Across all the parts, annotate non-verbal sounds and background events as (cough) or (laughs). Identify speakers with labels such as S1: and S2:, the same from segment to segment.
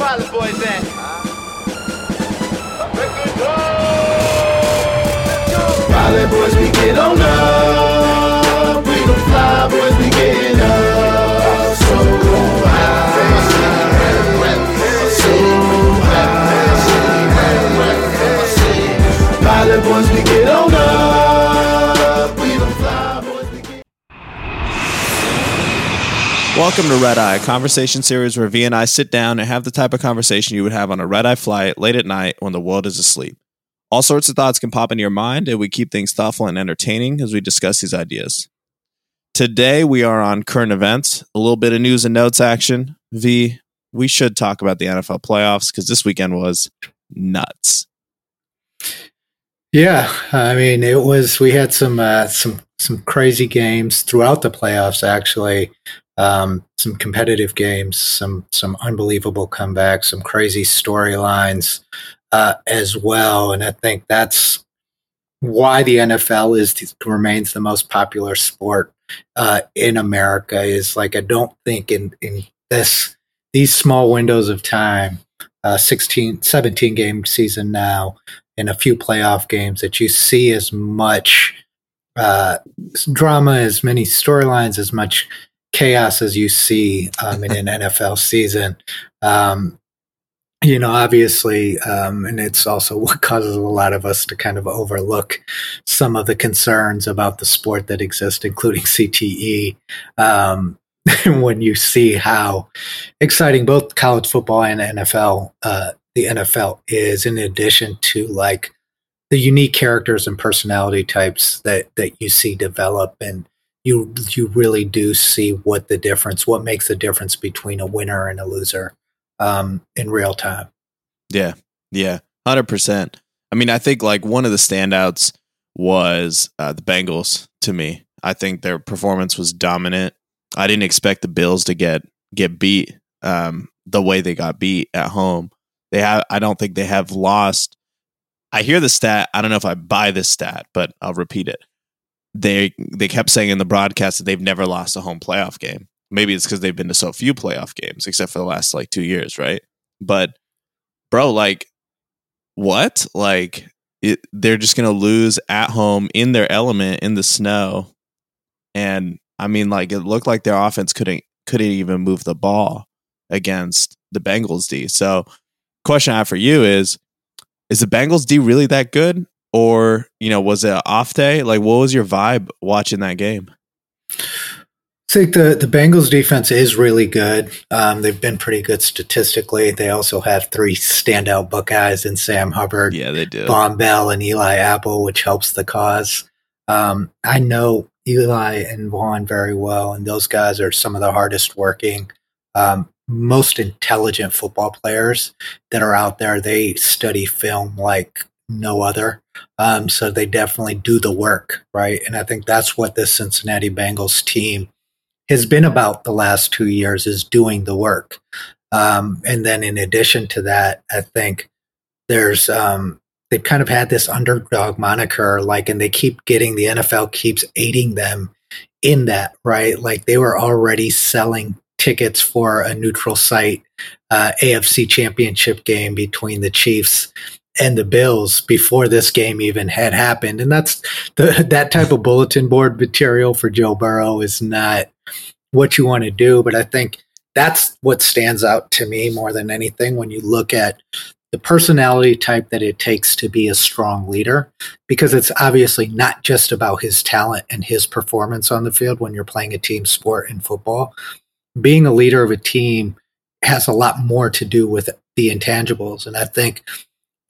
S1: Pilot Boys at?
S2: Pilot boys, we get on up.
S3: Welcome to Red Eye, a conversation series where V and I sit down and have the type of conversation you would have on a red eye flight late at night when the world is asleep. All sorts of thoughts can pop into your mind, and we keep things thoughtful and entertaining as we discuss these ideas. Today, we are on current events, a little bit of news and notes action. V, we should talk about the NFL playoffs because this weekend was nuts.
S4: Yeah, I mean, it was. We had some uh, some some crazy games throughout the playoffs. Actually, um, some competitive games, some some unbelievable comebacks, some crazy storylines uh, as well. And I think that's why the NFL is remains the most popular sport uh, in America. Is like I don't think in in this these small windows of time, uh, 16, 17 game season now, and a few playoff games that you see as much uh, drama, as many storylines, as much chaos as you see um, in an NFL season. Um, you know, obviously, um, and it's also (laughs) what causes a lot of us to kind of overlook some of the concerns about the sport that exists, including (laughs) CTE. Um, (laughs) when you see how exciting both college football and NFL, uh, the NFL is, in addition to like the unique characters and personality types that that you see develop, and you you really do see what the difference, what makes the difference between a winner and a loser um, in real time.
S3: Yeah, yeah, hundred percent. I mean, I think like one of the standouts was uh, the Bengals to me. I think their performance was dominant. I didn't expect the Bills to get get beat um, the way they got beat at home. They have. I don't think they have lost. I hear the stat. I don't know if I buy this stat, but I'll repeat it. They they kept saying in the broadcast that they've never lost a home playoff game. Maybe it's because they've been to so few playoff games, except for the last like two years, right? But bro, like, what? Like, it, they're just gonna lose at home in their element in the snow, and I mean, like, it looked like their offense couldn't couldn't even move the ball against the Bengals D. So, question I have for you is: Is the Bengals D really that good, or you know, was it an off day? Like, what was your vibe watching that game?
S4: I think the, the Bengals defense is really good. Um, they've been pretty good statistically. They also have three standout Buckeyes in Sam Hubbard,
S3: Yeah, they do.
S4: Vonn Bell, and Eli Apple, which helps the cause. Um, I know Eli and Vonn very well, and those guys are some of the hardest working, um, most intelligent football players that are out there. They study film like no other. Um, so they definitely do the work, right? And I think that's what this Cincinnati Bengals team has been about the last two years is doing the work. Um, and then in addition to that, I think there's um, they've kind of had this underdog moniker, like, and they keep getting the NFL keeps aiding them in that, right? Like they were already selling tickets for a neutral site uh, AFC Championship game between the Chiefs and the Bills before this game even had happened, and that's the that type of bulletin board material for Joe Burrow is not what you want to do. But I think that's what stands out to me more than anything when you look at the personality type that it takes to be a strong leader, because it's obviously not just about his talent and his performance on the field when you're playing a team sport in football. Being a leader of a team has a lot more to do with the intangibles. And I think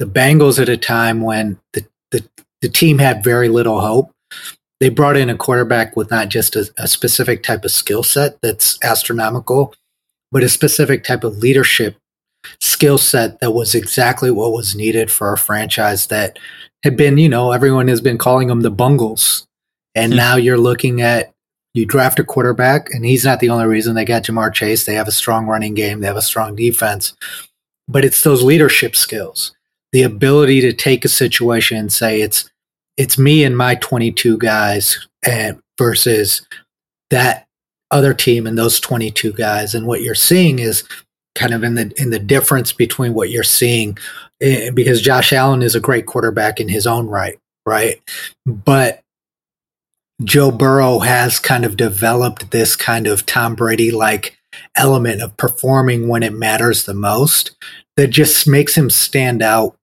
S4: the Bengals at a time when the, the, the team had very little hope, they brought in a quarterback with not just a, a specific type of skill set that's astronomical, but a specific type of leadership skill set that was exactly what was needed for a franchise that had been, you know, everyone has been calling them the Bungles. And
S3: Hmm.
S4: now you're looking at you draft a quarterback, and he's not the only reason they got Ja'Marr Chase. They have a strong running game, they have a strong defense, but it's those leadership skills, the ability to take a situation and say it's it's me and my 22 guys and versus that other team and those 22 guys. And what you're seeing is kind of in the in the difference between what you're seeing eh, because Josh Allen is a great quarterback in his own right, right? But Joe Burrow has kind of developed this kind of Tom Brady like element of performing when it matters the most that just makes him stand out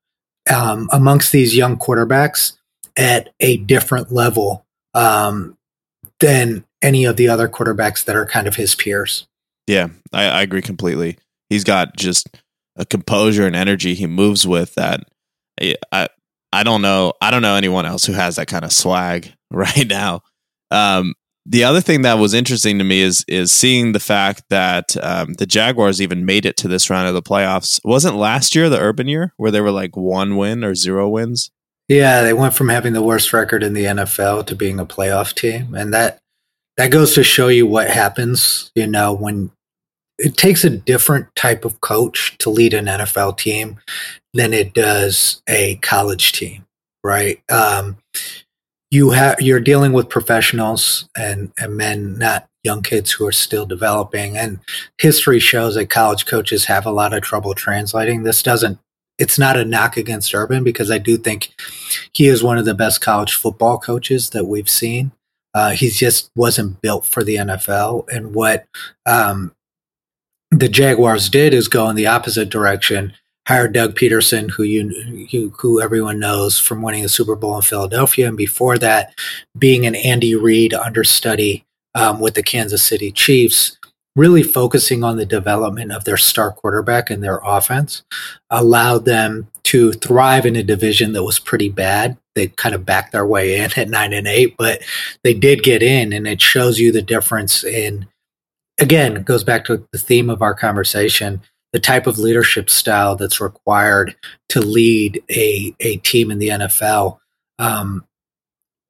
S4: um, amongst these young quarterbacks at a different level um, than any of the other quarterbacks that are kind of his peers.
S3: Yeah, I, I agree completely. He's got just a composure and energy he moves with that. I I don't know I don't know anyone else who has that kind of swag (laughs) right now. Um, the other thing that was interesting to me is is seeing the fact that um, the Jaguars even made it to this round of the playoffs. Wasn't last year the Urban year where they were like one win or zero wins?
S4: Yeah, they went from having the worst record in the NFL to being a playoff team, and that that goes to show you what happens. You know, when it takes a different type of coach to lead an NFL team than it does a college team, right? Um, you have you're dealing with professionals and, and men, not young kids who are still developing. And history shows that college coaches have a lot of trouble translating. This doesn't it's not a knock against Urban because I do think he is one of the best college football coaches that we've seen. Uh, he just wasn't built for the NFL. And what um, the Jaguars did is go in the opposite direction hired Doug Pederson, who you, who everyone knows from winning the Super Bowl in Philadelphia, and before that, being an Andy Reid understudy um, with the Kansas City Chiefs, really focusing on the development of their star quarterback and their offense, allowed them to thrive in a division that was pretty bad. They kind of backed their way in at nine and eight, but they did get in, and it shows you the difference in. Again, goes back to the theme of our conversation the type of leadership style that's required to lead a, a team in the NFL um,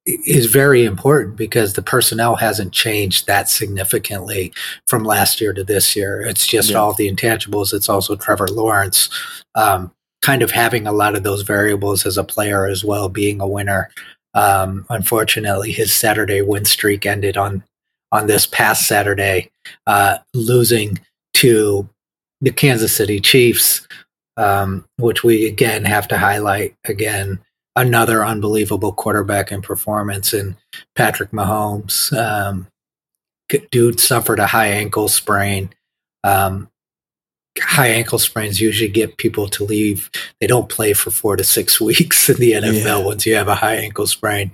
S4: is very important because the personnel hasn't changed that significantly from last year to this year. It's just yeah. all the intangibles. It's also Trevor Lawrence um, kind of having a lot of those variables as a player as well, being a winner. Um, unfortunately, his Saturday win streak ended on on this past Saturday, uh, losing to the Kansas City Chiefs, um, which we again have to highlight again another unbelievable quarterback and performance in Patrick Mahomes. Um, dude suffered a high ankle sprain. Um, high ankle sprains usually get people to leave. They don't play for four to six (laughs) weeks in the NFL yeah. once you have a high ankle sprain.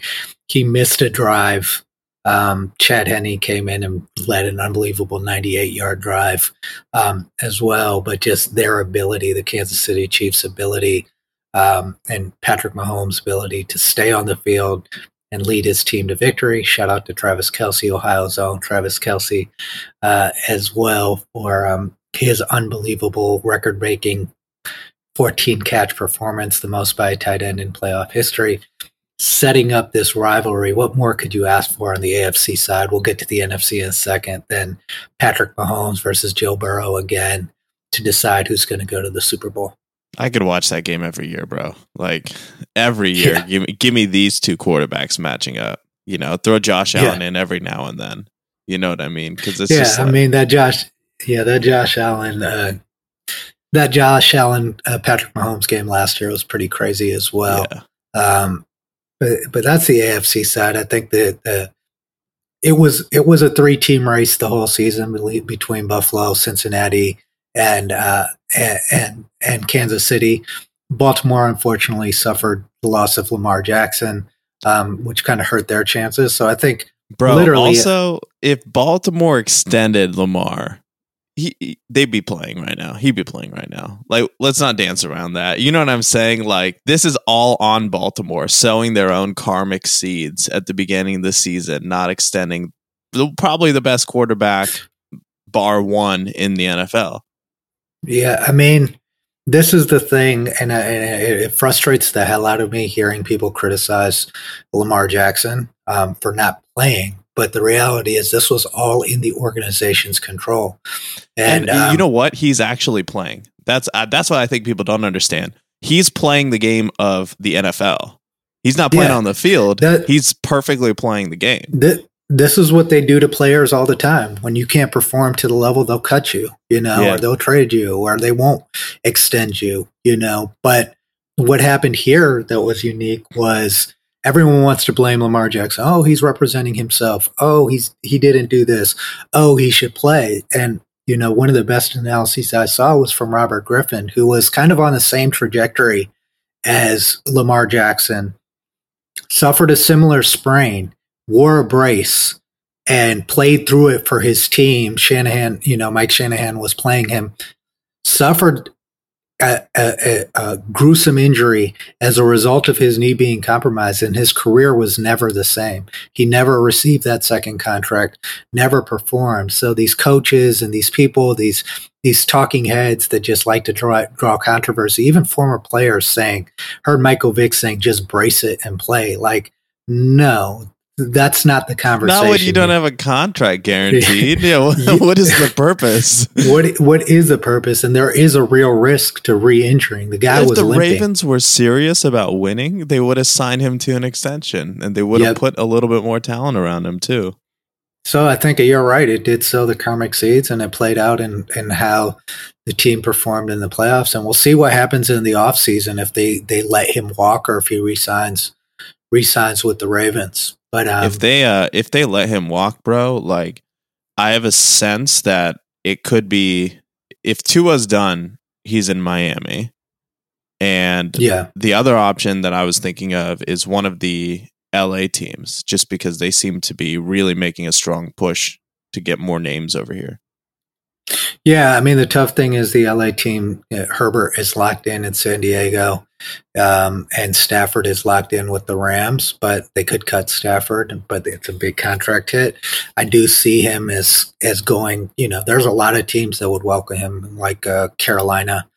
S4: He missed a drive um, Chad Henne came in and led an unbelievable 98 yard drive um, as well. But just their ability, the Kansas City Chiefs' ability, um, and Patrick Mahomes' ability to stay on the field and lead his team to victory. Shout out to Travis Kelce, Ohio's own Travis Kelce, uh, as well for um, his unbelievable record breaking 14 catch performance, the most by a tight end in playoff history setting up this rivalry. What more could you ask for on the AFC side? We'll get to the NFC in a second. Then Patrick Mahomes versus Joe Burrow again to decide who's going to go to the Super Bowl.
S3: I could watch that game every year, bro. Like every (laughs) year, yeah. give me give me these two quarterbacks matching up. You know, throw Josh Allen yeah. in every now and then. You know what I mean? Because it's
S4: yeah.
S3: Like,
S4: I mean that Josh. Yeah, that Josh Allen. Uh, that Josh Allen uh, Patrick Mahomes game last year was pretty crazy as well. Yeah. Um, but but that's the AFC side. I think that uh, it was it was a three team race the whole season between Buffalo, Cincinnati, and uh, and and Kansas City. Baltimore unfortunately suffered the loss of Lamar Jackson, um, which kind of hurt their chances. So I think,
S3: bro. Literally, also, if Baltimore extended Lamar, he, they'd be playing right now. He'd be playing right now. Like, let's not dance around that. You know what I'm saying? Like, this is all on Baltimore sowing their own karmic seeds at the beginning of the season, not extending probably the best quarterback, bar one, in the NFL.
S4: Yeah, I mean, this is the thing, and, uh, it frustrates the hell out of me hearing people criticize Lamar Jackson um, for not playing but the reality is this was all in the organization's control.
S3: And, and um, you know what? He's actually playing. That's uh, that's what I think people don't understand. He's playing the game of the NFL. He's not playing yeah, on the field. That, he's perfectly playing the game.
S4: That, this is what they do to players all the time. When you can't perform to the level, they'll cut you, you know,
S3: Yeah.
S4: or they'll trade you, or they won't extend you, you know. But what happened here that was unique was everyone wants to blame Lamar Jackson. Oh, he's representing himself. Oh, he's he didn't do this. Oh, he should play. And you know, one of the best analyses I saw was from Robert Griffin, who was kind of on the same trajectory as Lamar Jackson, suffered a similar sprain, wore a brace, and played through it for his team. Shanahan, you know, Mike Shanahan was playing him, suffered a, a, a, gruesome injury as a result of his knee being compromised, and his career was never the same. He never received that second contract, never performed. So these coaches and these people, these these talking heads that just like to draw draw controversy, even former players saying, heard Michael Vick saying, just brace it and play. Like, no, that's not the conversation.
S3: Not when you don't have a contract (laughs) guaranteed. yeah, (laughs) what, what is the purpose? (laughs)
S4: what what is the purpose? And there is a real risk to re-injuring. The guy
S3: if
S4: was
S3: the
S4: limping.
S3: Ravens were serious about winning, they would have signed him to an extension, and they would have
S4: Yep.
S3: put a little bit more talent around him too.
S4: So I think you're right. It did sow the karmic seeds, and it played out in, in how the team performed in the playoffs. And we'll see what happens in the offseason if they, they let him walk or if he resigns resigns with the Ravens. But um,
S3: if they uh if they let him walk, bro, like I have a sense that it could be if Tua's done, he's in Miami. And
S4: yeah,
S3: the other option that I was thinking of is one of the LA teams, just because they seem to be really making a strong push to get more names over here.
S4: Yeah. I mean, the tough thing is the LA team. uh, Herbert is locked in in San Diego, um, and Stafford is locked in with the Rams. But they could cut Stafford, but it's a big contract hit. I do see him as as going. You know, there's a lot of teams that would welcome him, like uh, Carolina.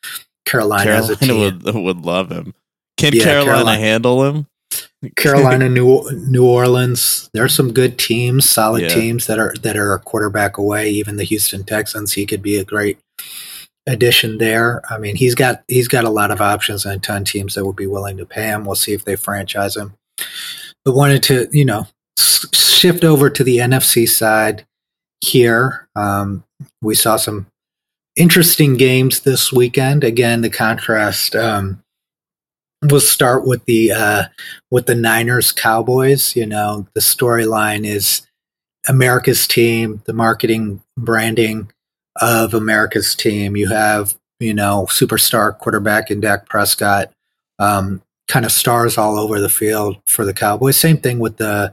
S4: Carolina, as a
S3: Carolina (laughs)
S4: team.
S3: would would love him. Can
S4: Yeah,
S3: Carolina,
S4: Carolina.
S3: handle him?
S4: Carolina, (laughs) New New Orleans. There's some good teams, solid
S3: Yeah.
S4: teams that are that are a quarterback away. Even the Houston Texans, he could be a great addition there. I mean, he's got he's got a lot of options and a ton of teams that would be willing to pay him. We'll see if they franchise him. But wanted to you know shift over to the NFC side here. Um, we saw some interesting games this weekend. Again, the contrast. Um, we'll start with the uh, with the Niners Cowboys. You know, the storyline is America's team, the marketing branding of America's team. You have, you know, superstar quarterback in Dak Prescott, um, kind of stars all over the field for the Cowboys. Same thing with the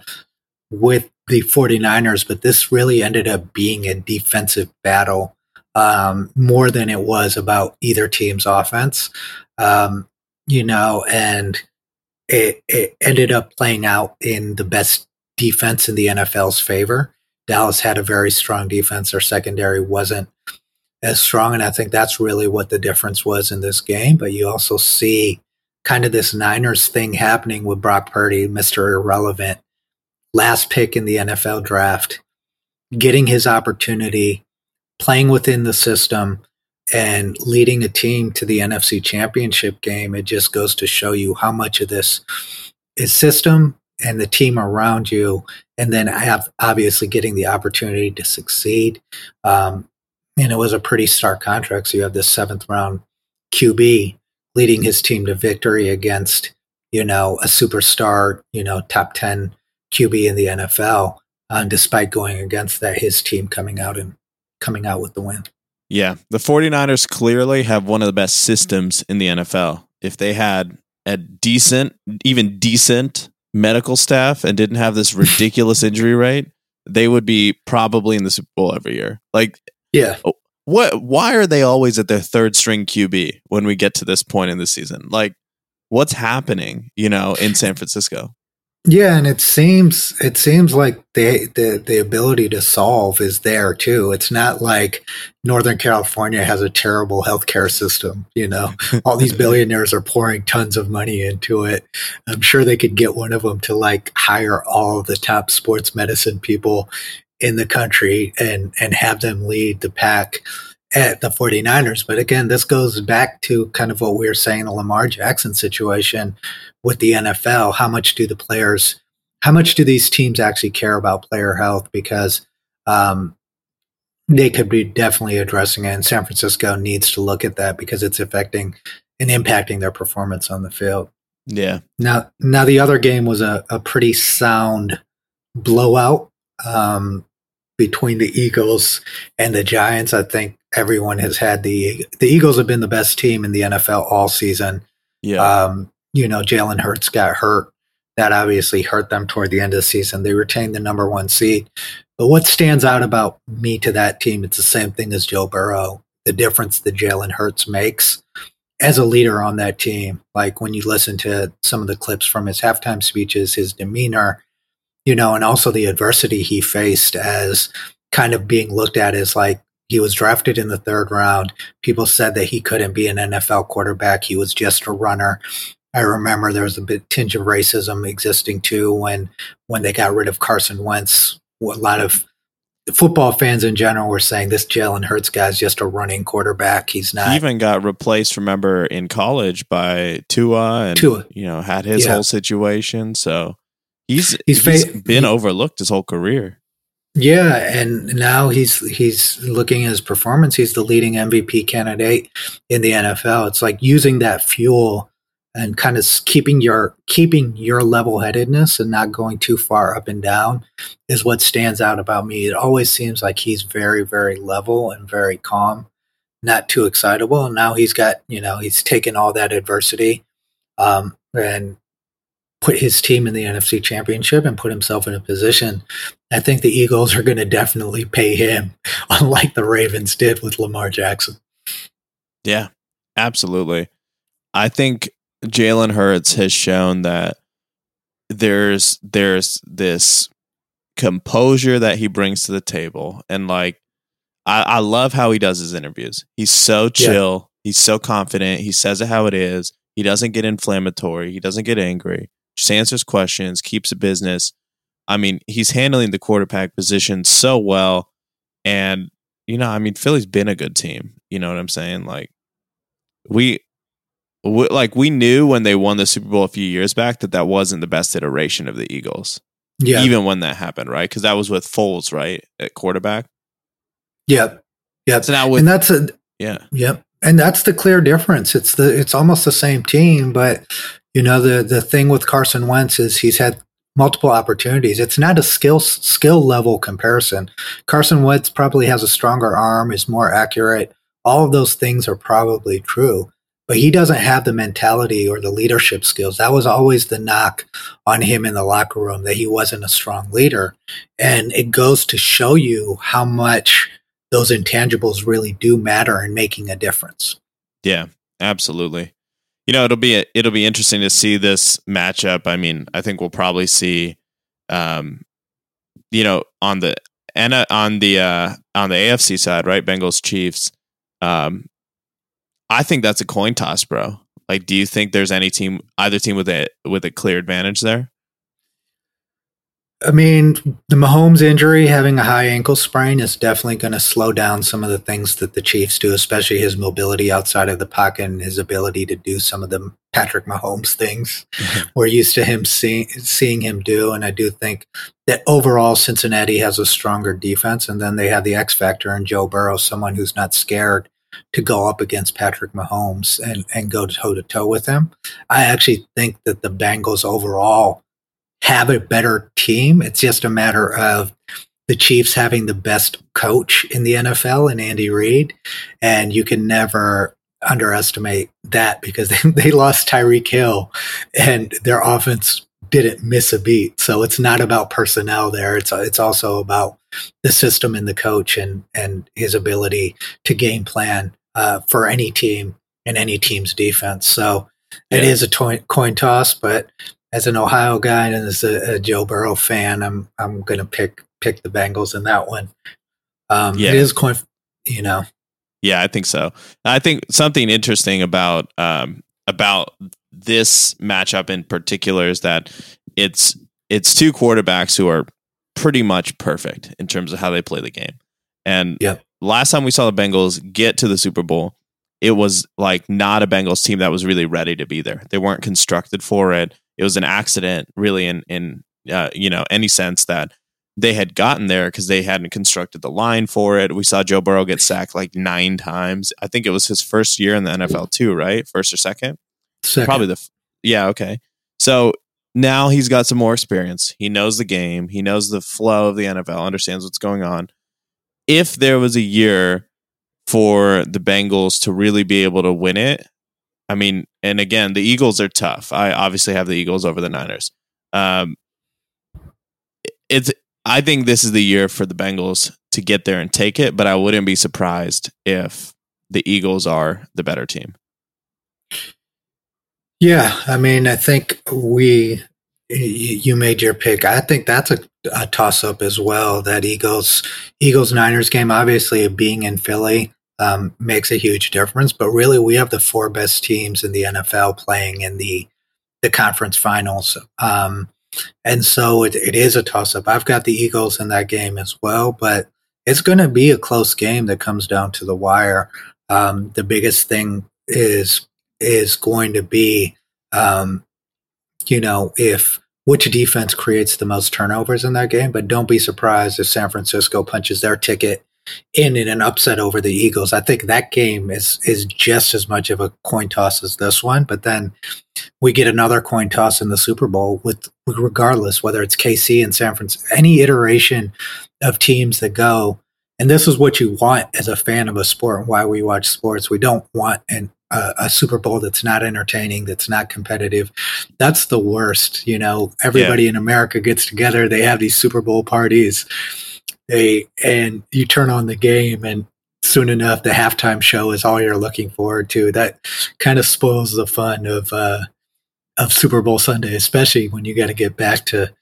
S4: with the 49ers, but this really ended up being a defensive battle um, more than it was about either team's offense. Um, you know, and it, it ended up playing out in the best defense in the NFL's favor. Dallas had a very strong defense. Their secondary wasn't as strong. And I think that's really what the difference was in this game. But you also see kind of this Niners thing happening with Brock Purdy, Mr. Irrelevant, last pick in the NFL draft, getting his opportunity, playing within the system, and leading a team to the NFC championship game. It just goes to show you how much of this is system and the team around you, and then have obviously getting the opportunity to succeed. Um, and it was a pretty stark contract. So you have this seventh round QB leading his team to victory against, you know, a superstar, you know, top 10 QB in the NFL. Uh, despite going against that, his team coming out and coming out with the win.
S3: Yeah, the 49ers clearly have one of the best systems in the NFL. If they had a decent, even decent medical staff and didn't have this ridiculous (laughs) injury rate, they would be probably in the Super Bowl every year. Like
S4: Yeah.
S3: Oh, what why are they always at their third string QB when we get to this point in the season? Like what's happening, you know, in San Francisco?
S4: Yeah, and it seems it seems like the the the ability to solve is there too. It's not like Northern California has a terrible healthcare system. You know, (laughs) all these billionaires are pouring tons of money into it. I'm sure they could get one of them to like hire all the top sports medicine people in the country and and have them lead the pack at the 49ers. But again, this goes back to kind of what we were saying the Lamar Jackson situation with the NFL. How much do the players how much do these teams actually care about player health? Because um, they could be definitely addressing it, and San Francisco needs to look at that because it's affecting and impacting their performance on the field.
S3: Yeah.
S4: Now, now the other game was a, a pretty sound blowout um, between the Eagles and the Giants. I think everyone has had the the Eagles have been the best team in the NFL all season.
S3: Yeah.
S4: Um, you know, Jalen Hurts got hurt. That obviously hurt them toward the end of the season. They retained the number one seed. But what stands out about me to that team, it's the same thing as Joe Burrow. The difference that Jalen Hurts makes as a leader on that team. Like when you listen to some of the clips from his halftime speeches, his demeanor, you know, and also the adversity he faced as kind of being looked at as like he was drafted in the third round. People said that he couldn't be an NFL quarterback. He was just a runner. I remember there was a bit tinge of racism existing too when when they got rid of Carson Wentz. A lot of football fans in general were saying this Jalen Hurts guy's just a running quarterback. He's not.
S3: He even got replaced, remember, in college by Tua and
S4: Tua.
S3: you know, had his
S4: Yeah.
S3: whole situation. So he's
S4: He's
S3: he's
S4: fa-
S3: been
S4: he-
S3: overlooked his whole career.
S4: Yeah, and now he's he's looking at his performance. He's the leading MVP candidate in the NFL. It's like using that fuel and kind of keeping your keeping your level headedness and not going too far up and down is what stands out about me. It always seems like he's very very level and very calm, not too excitable. And now he's got you know he's taken all that adversity um, and put his team in the NFC Championship and put himself in a position. I think the Eagles are going to definitely pay him, (laughs) unlike the Ravens did with Lamar Jackson.
S3: Yeah, absolutely. I think Jalen Hurts has shown that there's there's this composure that he brings to the table, and like I, I love how he does his interviews. He's so chill. He's so confident. He says it how it is. He doesn't get inflammatory. He doesn't get angry. Just answers questions. Keeps a business. I mean, he's handling the quarterback position so well, and you know, I mean, Philly's been a good team. You know what I'm saying? Like we, we like we knew when they won the Super Bowl a few years back that that wasn't the best iteration of the Eagles.
S4: Yeah,
S3: Even when that happened, right? Because that was with Foles, right, at quarterback.
S4: yep, yep.
S3: So now with
S4: and that's a
S3: yeah,
S4: Yep. And that's the clear difference. It's the it's almost the same team, but you know the the thing with Carson Wentz is he's had multiple opportunities. It's not a skill skill level comparison. Carson Wentz probably has a stronger arm, is more accurate. All of those things are probably true, but he doesn't have the mentality or the leadership skills. That was always the knock on him in the locker room that he wasn't a strong leader. And it goes to show you how much those intangibles really do matter in making a difference.
S3: yeah, absolutely. You know, it'll be it'll be interesting to see this matchup. I mean, I think we'll probably see, um, you know, on the and uh, on the uh, on the AFC side, right? Bengals Chiefs. Um, I think that's a coin toss, bro. Like, do you think there's any team, either team with a with a clear advantage there?
S4: I mean, the Mahomes injury, having a high ankle sprain, is definitely going to slow down some of the things that the Chiefs do, especially his mobility outside of the pocket and his ability to do some of the Patrick Mahomes things mm-hmm. we're used to him seeing seeing him do. And I do think that overall Cincinnati has a stronger defense, and then they have the X factor in Joe Burrow, someone who's not scared to go up against Patrick Mahomes and, and go toe to toe with him. I actually think that the Bengals overall have a better team. It's just a matter of the Chiefs having the best coach in the NFL and Andy Reid. And you can never underestimate that because (laughs) they, they lost Tyreek Hill and their offense didn't miss a beat. So it's not about personnel there. It's it's also about the system and the coach and and his ability to game plan uh, for any team and any team's defense. So it
S3: Yeah.
S4: is a toy, coin toss, but as an Ohio guy and as a, a Joe Burrow fan, I'm I'm going to pick pick the Bengals in that one. Um,
S3: Yeah.
S4: It is coin, you know.
S3: Yeah, I think so. I think something interesting about um, about this matchup in particular is that it's it's two quarterbacks who are pretty much perfect in terms of how they play the game. And
S4: Yep.
S3: last time we saw the Bengals get to the Super Bowl, it was like not a Bengals team that was really ready to be there. They weren't constructed for it. It was an accident, really, in in uh, you know any sense that they had gotten there because they hadn't constructed the line for it. We saw Joe Burrow get sacked like nine times. I think it was his first year in the NFL too, right? First or second?
S4: Second.
S3: Probably the f- yeah. Okay, so now he's got some more experience. He knows the game. He knows the flow of the NFL. Understands what's going on. If there was a year for the Bengals to really be able to win it, I mean, and again, the Eagles are tough. I obviously have the Eagles over the Niners. Um, it's I think this is the year for the Bengals to get there and take it, but I wouldn't be surprised if the Eagles are the better team.
S4: Yeah, I mean, I think we you made your pick. I think that's a, a toss up as well. That Eagles Eagles Niners game, obviously being in Philly um, makes a huge difference. But really, we have the four best teams in the NFL playing in the the conference finals, um, and so it, it is a toss up. I've got the Eagles in that game as well, but it's going to be a close game that comes down to the wire. Um, the biggest thing is is going to be, um, you know, if which defense creates the most turnovers in that game. But don't be surprised if San Francisco punches their ticket in in an upset over the Eagles. I think that game is is just as much of a coin toss as this one. But then we get another coin toss in the Super Bowl with regardless whether it's KC and San Francisco, any iteration of teams that go. And this is what you want as a fan of a sport and why we watch sports. We don't want an a, a, Super Bowl that's not entertaining, that's not competitive. That's the worst. You know, everybody yeah. in America gets together. They have these Super Bowl parties. They and you turn on the game, and soon enough, the halftime show is all you're looking forward to. That kind of spoils the fun of uh, of Super Bowl Sunday, especially when you got to get back to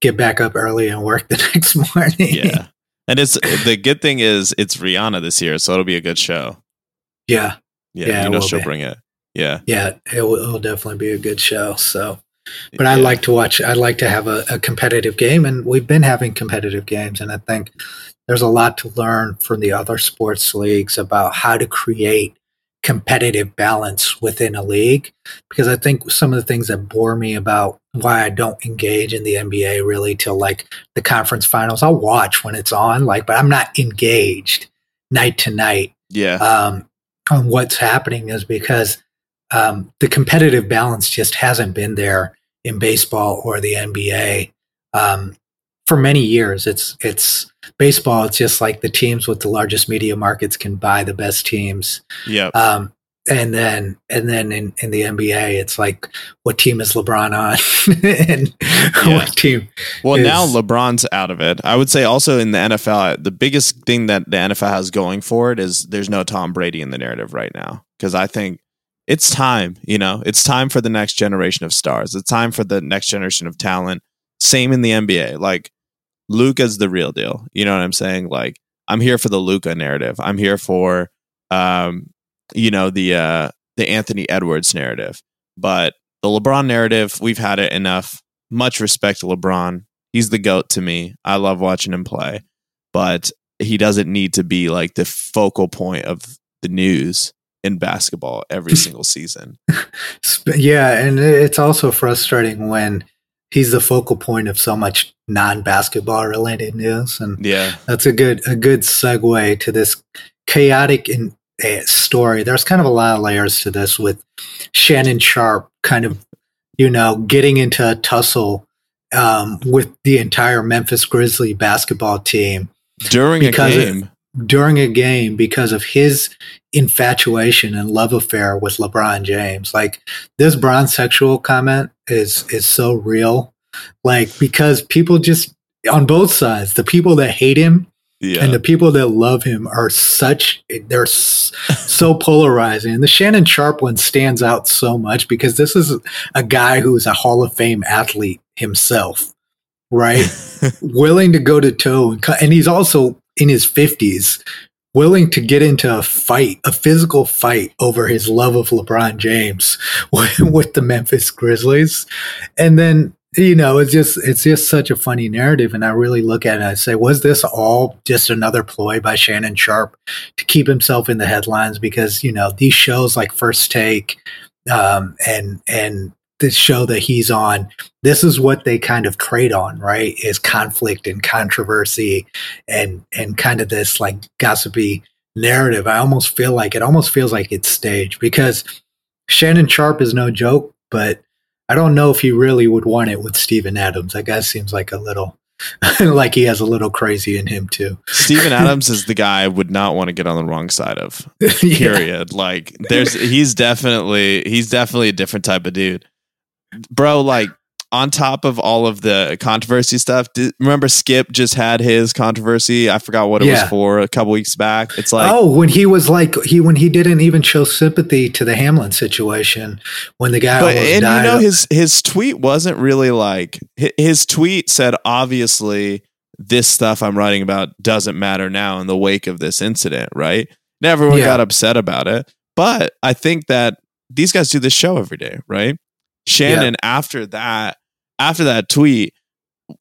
S4: get back up early and work (laughs) the next morning.
S3: Yeah. And it's the good thing is it's Rihanna this year, so it'll be a good show.
S4: Yeah,
S3: yeah, yeah you know she'll be. bring it. Yeah,
S4: yeah, it will, definitely be a good show. So, but yeah. I like to watch. I like to have a, a, competitive game, and we've been having competitive games, and I think there's a lot to learn from the other sports leagues about how to create competitive balance within a league. Because I think some of the things that bore me about why I don't engage in the NBA really till like the conference finals. I'll watch when it's on, like, but I'm not engaged night to night.
S3: Yeah.
S4: Um, on what's happening is because um, the competitive balance just hasn't been there in baseball or the NBA um, for many years. It's it's baseball. It's just like the teams with the largest media markets can buy the best teams.
S3: Yeah.
S4: Um, and then and then in, in the NBA, it's like what team is LeBron on, (laughs) and yeah. what team?
S3: Well, is, now LeBron's out of it. I would say also in the NFL, the biggest thing that the NFL has going for it is there's no Tom Brady in the narrative right now because I think it's time. You know, it's time for the next generation of stars. It's time for the next generation of talent. Same in the NBA. Like Luka's the real deal. You know what I'm saying? Like I'm here for the Luka narrative. I'm here for um you know the uh the Anthony Edwards narrative. But the LeBron narrative, we've had it enough. Much respect to LeBron. He's the goat to me. I love watching him play, but he doesn't need to be like the focal point of the news in basketball every (laughs) single season.
S4: yeah, and it's also frustrating when he's the focal point of so much non-basketball related news and
S3: yeah.
S4: That's a good a good segue to this chaotic and story. There's kind of a lot of layers to this with Shannon Sharpe kind of, you know, getting into a tussle um, with the entire Memphis Grizzly basketball team
S3: during a game.
S4: Of, during a game because of his infatuation and love affair with LeBron James. Like this bronze sexual comment is is so real. Like because people just on both sides, the people that hate him yeah. And the people that love him are such, they're (laughs) so polarizing. And the Shannon Sharpe one stands out so much because this is a guy who is a Hall of Fame athlete himself, right? (laughs) willing to go to toe. And, and he's also in his 50s, willing to get into a fight, a physical fight over his love of LeBron James with, (laughs) with the Memphis Grizzlies. And then you know it's just it's just such a funny narrative and i really look at it and i say was this all just another ploy by shannon sharpe to keep himself in the headlines because you know these shows like first take um, and and the show that he's on, this is what they kind of trade on, right? Is conflict and controversy and and kind of this like gossipy narrative. I almost feel like it almost feels like it's staged because Shannon sharpe is no joke, but I don't know if he really would want it with Steven Adams. That guy seems like a little (laughs) like he has a little crazy in him too.
S3: Steven (laughs) Adams is the guy I would not want to get on the wrong side of. (laughs)
S4: Yeah.
S3: Period. Like there's he's definitely he's definitely a different type of dude. Bro, like on top of all of the controversy stuff, did, remember Skip just had his controversy? I forgot what it
S4: Yeah.
S3: was for a couple weeks back. It's like
S4: oh, when he was like he when he didn't even show sympathy to the Hamlin situation when the guy
S3: but and
S4: died.
S3: you know his his tweet wasn't really like his tweet said obviously this stuff I'm writing about doesn't matter now in the wake of this incident, right? And everyone
S4: Yeah.
S3: got upset about it, but I think that these guys do this show every day, right? Shannon after that after that tweet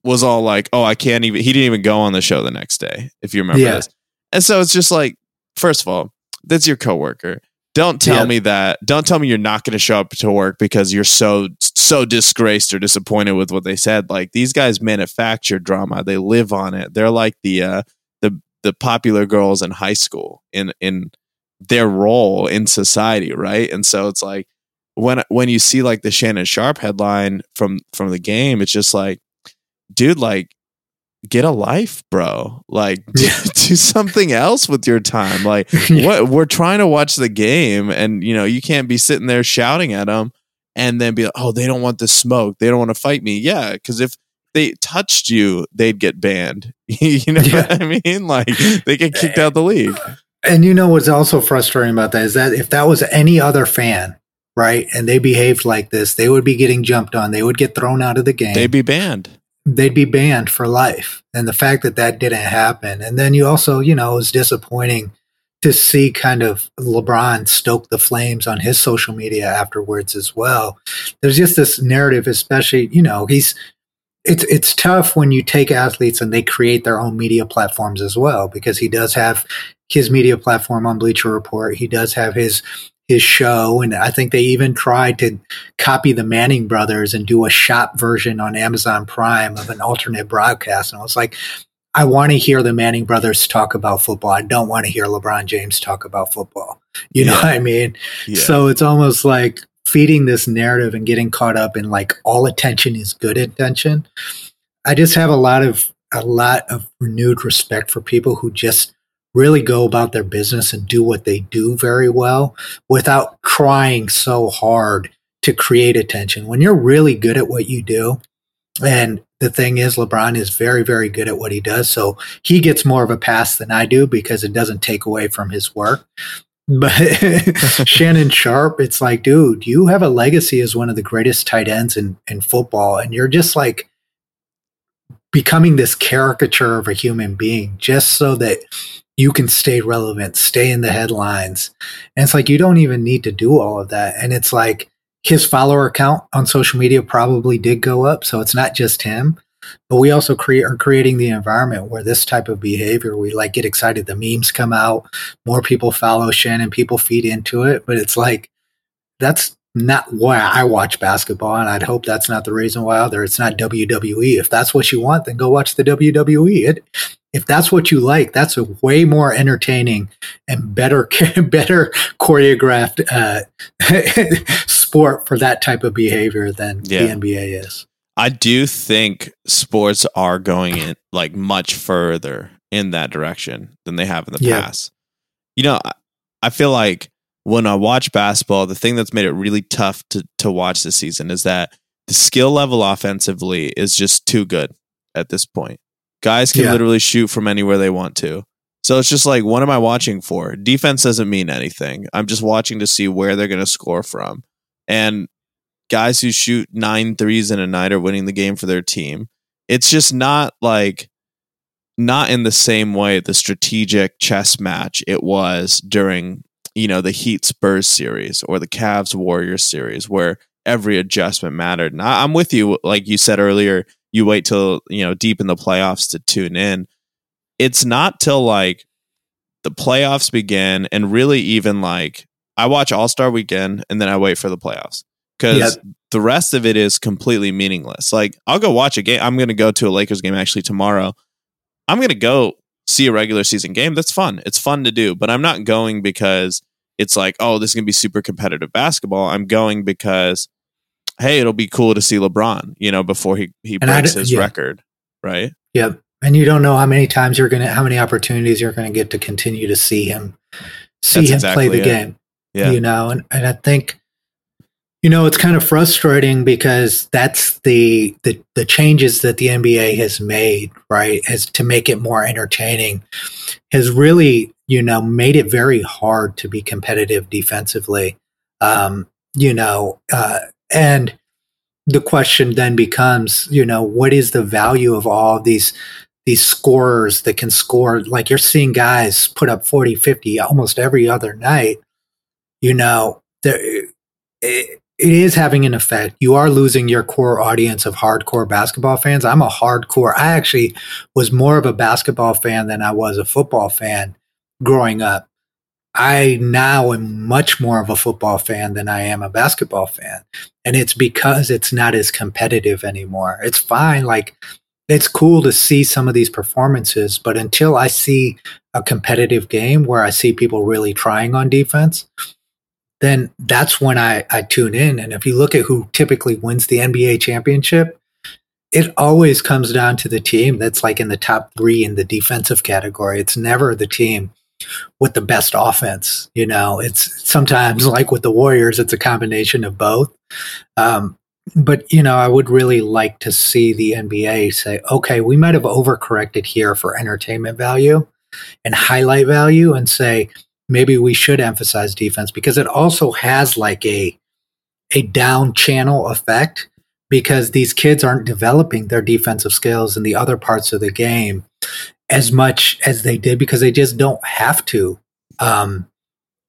S3: was all like, "Oh, I can't even." He didn't even go on the show the next day, if you remember
S4: Yeah.
S3: this. And so it's just like, first of all, that's your coworker. Don't tell
S4: Yeah.
S3: me that. Don't tell me you're not going to show up to work because you're so so disgraced or disappointed with what they said. Like these guys manufacture drama. They live on it. They're like the uh, the the popular girls in high school in in their role in society, right? And so it's like when when you see like the Shannon Sharpe headline from from the game, it's just like, dude, like get a life, bro. Like do,
S4: Yeah. (laughs)
S3: do something else with your time. Like (laughs) what we're trying to watch the game, and you know you can't be sitting there shouting at them and then be like, oh, they don't want the smoke. They don't want to fight me. Yeah, because if they touched you, they'd get banned. (laughs) you know
S4: Yeah.
S3: what I mean? Like they get kicked out the league.
S4: And you know what's also frustrating about that is that if that was any other fan, right, and they behaved like this, they would be getting jumped on. They would get thrown out of the game.
S3: They'd be banned.
S4: They'd be banned for life. And the fact that that didn't happen, and then you also, you know, it was disappointing to see kind of LeBron stoke the flames on his social media afterwards as well. There's just this narrative, especially, you know, he's it's it's tough when you take athletes and they create their own media platforms as well because he does have his media platform on Bleacher Report. He does have his his show, and I think they even tried to copy the Manning brothers and do a shop version on Amazon Prime of an alternate broadcast. And I was like, I want to hear the Manning brothers talk about football. I don't want to hear LeBron James talk about football. You know
S3: Yeah.
S4: what I mean?
S3: Yeah.
S4: So it's almost like feeding this narrative and getting caught up in like all attention is good attention. I just have a lot of a lot of renewed respect for people who just really go about their business and do what they do very well without trying so hard to create attention. When you're really good at what you do, and the thing is, LeBron is very, very good at what he does. So he gets more of a pass than I do because it doesn't take away from his work. But (laughs) Shannon Sharpe, it's like, dude, you have a legacy as one of the greatest tight ends in, in football, and you're just like becoming this caricature of a human being just so that you can stay relevant, stay in the headlines. And it's like, you don't even need to do all of that. And it's like, his follower count on social media probably did go up. So it's not just him, but we also create are creating the environment where this type of behavior, we like get excited. The memes come out, more people follow Shannon, people feed into it. But it's like, that's not why I watch basketball. And I'd hope that's not the reason why either. It's not WWE. If that's what you want, then go watch the WWE. It, if that's what you like, that's a way more entertaining and better, (laughs) better choreographed uh, (laughs) sport for that type of behavior than
S3: Yeah.
S4: the NBA is.
S3: I do think sports are going in like much further in that direction than they have in the
S4: Yeah.
S3: past. You know, I, I feel like when I watch basketball, the thing that's made it really tough to to watch this season is that the skill level offensively is just too good at this point. Guys can
S4: Yeah.
S3: literally shoot from anywhere they want to. So it's just like, what am I watching for? Defense doesn't mean anything. I'm just watching to see where they're going to score from. And guys who shoot nine threes in a night are winning the game for their team. It's just not like not in the same way the strategic chess match it was during you know the Heat Spurs series or the Cavs Warriors series where every adjustment mattered. And I, I'm with you, like you said earlier. You wait till you know deep in the playoffs to tune in. It's not till like the playoffs begin and really even like I watch All Star Weekend and then I wait for the playoffs. because
S4: Yep.
S3: the rest of it is completely meaningless. Like I'll go watch a game. I'm going to go to a Lakers game actually tomorrow. I'm going to go see a regular season game. That's fun. It's fun to do, but I'm not going because it's like, oh, this is going to be super competitive basketball. I'm going because hey, it'll be cool to see LeBron, you know, before he he
S4: And
S3: breaks his
S4: yeah.
S3: record, right?
S4: Yep. And you don't know how many times you're gonna, how many opportunities you're gonna get to continue to see him, see
S3: That's
S4: him
S3: exactly
S4: play the
S3: it.
S4: game.
S3: Yeah.
S4: You know, and, and I think, you know, it's kind of frustrating because that's the, the the changes that the NBA has made, right, as to make it more entertaining, has really, you know, made it very hard to be competitive defensively. Um, you know, uh, and the question then becomes, you know, what is the value of all of these these scorers that can score like you're seeing guys put up 40, 50 almost every other night. You know, there it, it is having an effect. You are losing your core audience of hardcore basketball fans. I'm a hardcore. I actually was more of a basketball fan than I was a football fan growing up. I now am much more of a football fan than I am a basketball fan. And it's because it's not as competitive anymore. It's fine. Like, it's cool to see some of these performances, but until I see a competitive game where I see people really trying on defense, then that's when I, I tune in. And if you look at who typically wins the NBA championship, it always comes down to the team that's like in the top three in the defensive category. It's never the team with the best offense. You know, it's sometimes (laughs) like with the Warriors, it's a combination of both. Um, but you know, I would really like to see the NBA say, okay, we might have overcorrected here for entertainment value and highlight value, and say maybe we should emphasize defense because it also has like a a down channel effect because these kids aren't developing their defensive skills in the other parts of the game as much as they did because they just don't have to um,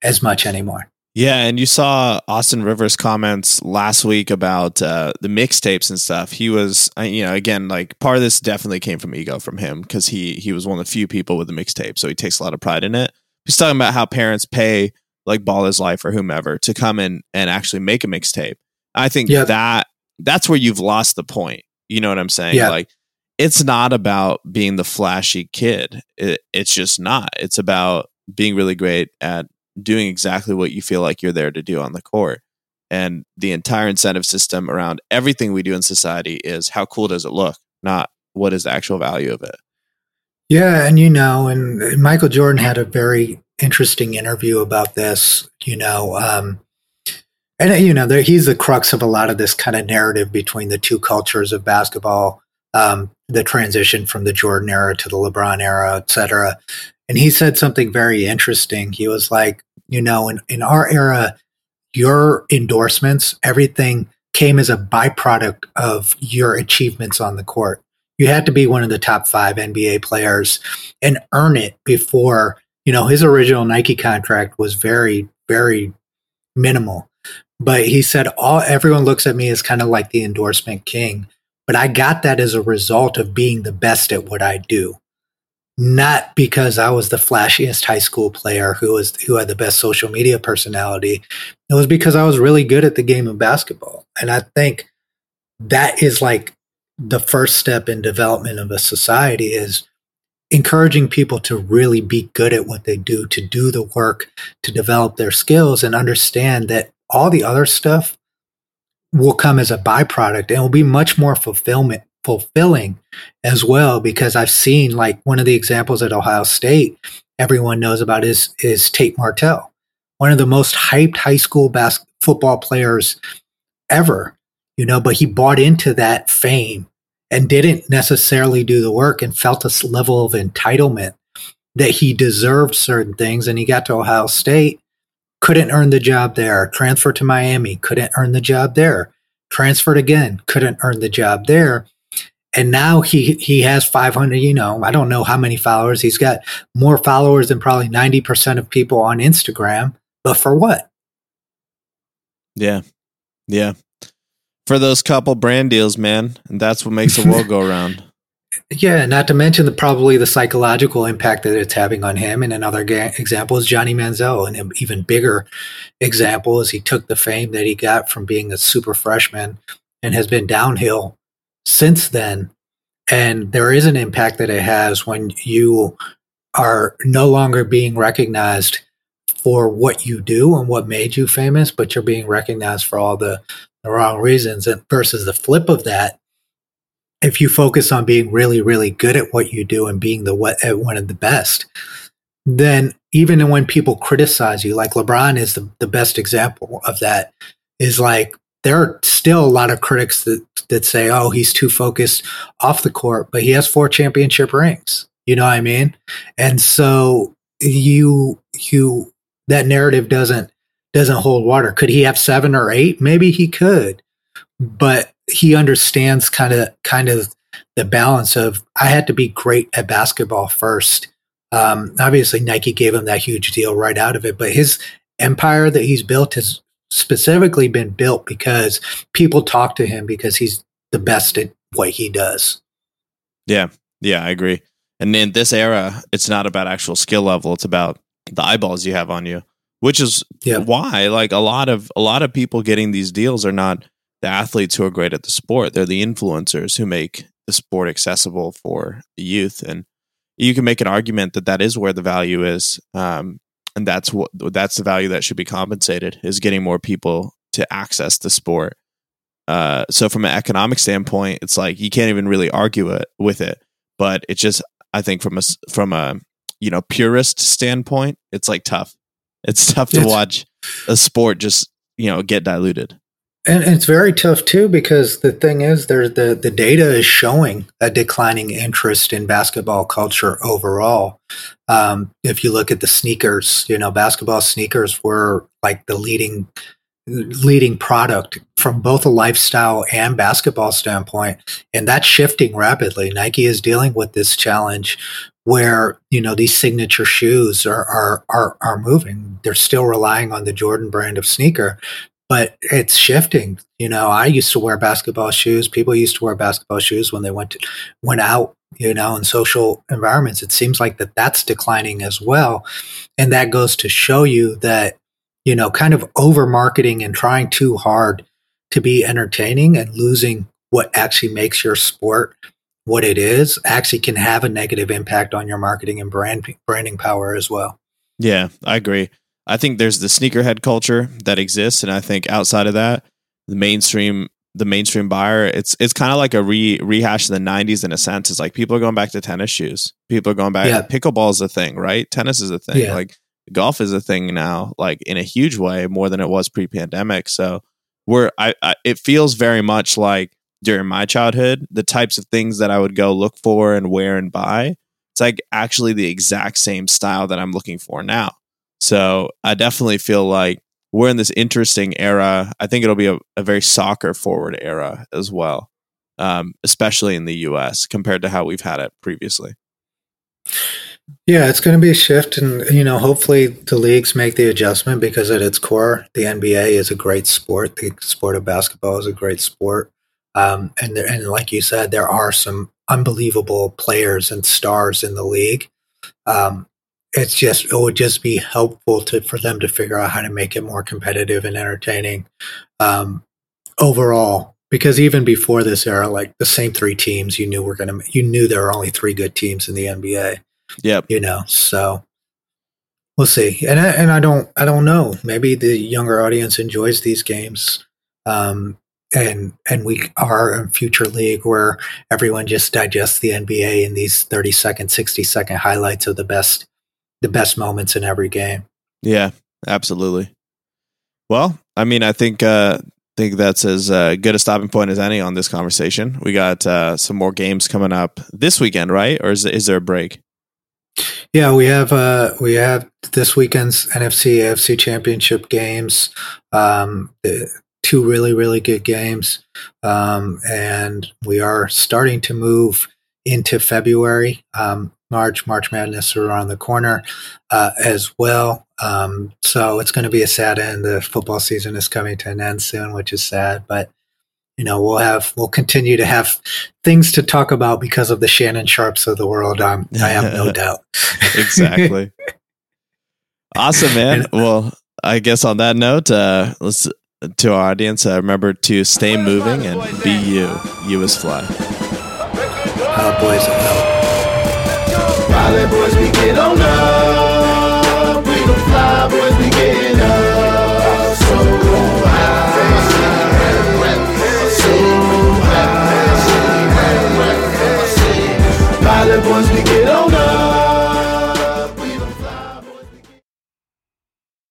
S4: as much anymore.
S3: Yeah, and you saw Austin Rivers' comments last week about uh, the mixtapes and stuff. He was, uh, you know, again, like part of this definitely came from ego from him because he he was one of the few people with a mixtape, so he takes a lot of pride in it. He's talking about how parents pay like Ball Is Life or whomever to come in and actually make a mixtape. I think
S4: Yep.
S3: that that's where you've lost the point. You know what I'm saying?
S4: Yeah.
S3: Like it's not about being the flashy kid. It, it's just not. It's about being really great at doing exactly what you feel like you're there to do on the court. And the entire incentive system around everything we do in society is how cool does it look, not what is the actual value of it.
S4: Yeah, and you know, and Michael Jordan had a very interesting interview about this. You know, um, and you know, there, he's the crux of a lot of this kind of narrative between the two cultures of basketball, um, the transition from the Jordan era to the LeBron era, et cetera. And he said something very interesting. He was like, you know, in, in our era, your endorsements, everything came as a byproduct of your achievements on the court. You had to be one of the top five NBA players and earn it before, you know, his original Nike contract was very, very minimal. But he said, all everyone looks at me as kind of like the endorsement king. But I got that as a result of being the best at what I do. Not because I was the flashiest high school player who was who had the best social media personality. It was because I was really good at the game of basketball. And I think that is like the first step in development of a society is encouraging people to really be good at what they do, to do the work, to develop their skills and understand that all the other stuff will come as a byproduct and will be much more fulfillment fulfilling as well because I've seen like one of the examples at Ohio State everyone knows about is is Tate Martell, one of the most hyped high school bas- football players ever, you know, but he bought into that fame and didn't necessarily do the work and felt this level of entitlement that he deserved certain things and he got to Ohio State couldn't earn the job there transferred to Miami couldn't earn the job there transferred again couldn't earn the job there and now he he has 500 you know i don't know how many followers he's got more followers than probably 90% of people on instagram but for what
S3: Yeah. Yeah. For those couple brand deals, man. And that's what makes the world go (laughs) around.
S4: Yeah, not to mention the probably the psychological impact that it's having on him. And another ga- example is Johnny Manziel, an even bigger example is he took the fame that he got from being a super freshman and has been downhill since then. And there is an impact that it has when you are no longer being recognized for what you do and what made you famous, but you're being recognized for all the, the wrong reasons. And versus the flip of that, if you focus on being really, really good at what you do and being the one of the best, then even when people criticize you, like LeBron is the, the best example of that, is like there are still a lot of critics that, that say, oh, he's too focused off the court, but he has four championship rings. You know what I mean? And so you you that narrative doesn't doesn't hold water. Could he have seven or eight? Maybe he could, but he understands kind of kind of the balance of I had to be great at basketball first. Um, obviously, Nike gave him that huge deal right out of it, but his empire that he's built has specifically been built because people talk to him because he's the best at what he does.
S3: Yeah, yeah, I agree. And in this era, it's not about actual skill level; it's about the eyeballs you have on you, which is yeah. why, like a lot of a lot of people getting these deals are not the athletes who are great at the sport; they're the influencers who make the sport accessible for the youth. And you can make an argument that that is where the value is, um, and that's what that's the value that should be compensated is getting more people to access the sport. Uh, so from an economic standpoint, it's like you can't even really argue it with it. But it's just I think from a from a you know purist standpoint, it's like tough. It's (laughs) tough to watch a sport just you know get diluted.
S4: And it's very tough too because the thing is, there's the the data is showing a declining interest in basketball culture overall. Um, if you look at the sneakers, you know, basketball sneakers were like the leading leading product from both a lifestyle and basketball standpoint and that's shifting rapidly nike is dealing with this challenge where you know these signature shoes are are are, are moving they're still relying on the jordan brand of sneaker but it's shifting you know i used to wear basketball shoes people used to wear basketball shoes when they went to, went out you know in social environments it seems like that that's declining as well and that goes to show you that you know, kind of over marketing and trying too hard to be entertaining and losing what actually makes your sport what it is actually can have a negative impact on your marketing and brand branding power as well.
S3: Yeah, I agree. I think there's the sneakerhead culture that exists, and I think outside of that, the mainstream the mainstream buyer, it's it's kind of like a re rehash of the '90s in a sense. It's like people are going back to tennis shoes. People are going back. Yeah. Pickleball is a thing, right? Tennis is a thing. Yeah. Like golf is a thing now, like in a huge way more than it was pre-pandemic. So we're, I, I, it feels very much like during my childhood, the types of things that I would go look for and wear and buy. It's like actually the exact same style that I'm looking for now. So I definitely feel like we're in this interesting era. I think it'll be a, a very soccer forward era as well, um, especially in the US compared to how we've had it previously.
S4: Yeah, it's going to be a shift, and you know, hopefully the leagues make the adjustment because at its core, the NBA is a great sport. The sport of basketball is a great sport, um, and there, and like you said, there are some unbelievable players and stars in the league. Um, it's just it would just be helpful to for them to figure out how to make it more competitive and entertaining um, overall. Because even before this era, like the same three teams, you knew were going to you knew there were only three good teams in the NBA
S3: Yep.
S4: You know, so we'll see. And I, and I don't I don't know. Maybe the younger audience enjoys these games. Um, and and we are a future league where everyone just digests the NBA in these 30 second, 60 second highlights of the best the best moments in every game.
S3: Yeah, absolutely. Well, I mean, I think uh think that's as uh, good a stopping point as any on this conversation. We got uh, some more games coming up this weekend, right? Or is is there a break?
S4: Yeah, we have uh, we have this weekend's NFC AFC Championship games. Um, two really really good games, um, and we are starting to move into February. Um, March March Madness are around the corner uh, as well. Um, so it's going to be a sad end. The football season is coming to an end soon, which is sad, but you know, we'll have we'll continue to have things to talk about because of the Shannon Sharpes of the world. Um, I have no (laughs) doubt.
S3: exactly. (laughs) awesome, man. Well, I guess on that note, uh, let's to our audience. Uh, remember to stay moving and be you. You is fly.
S4: Uh, boys,
S2: Pilot boys, we get on up. We gon' fly, boys, we get up. So high. So high. Boys, we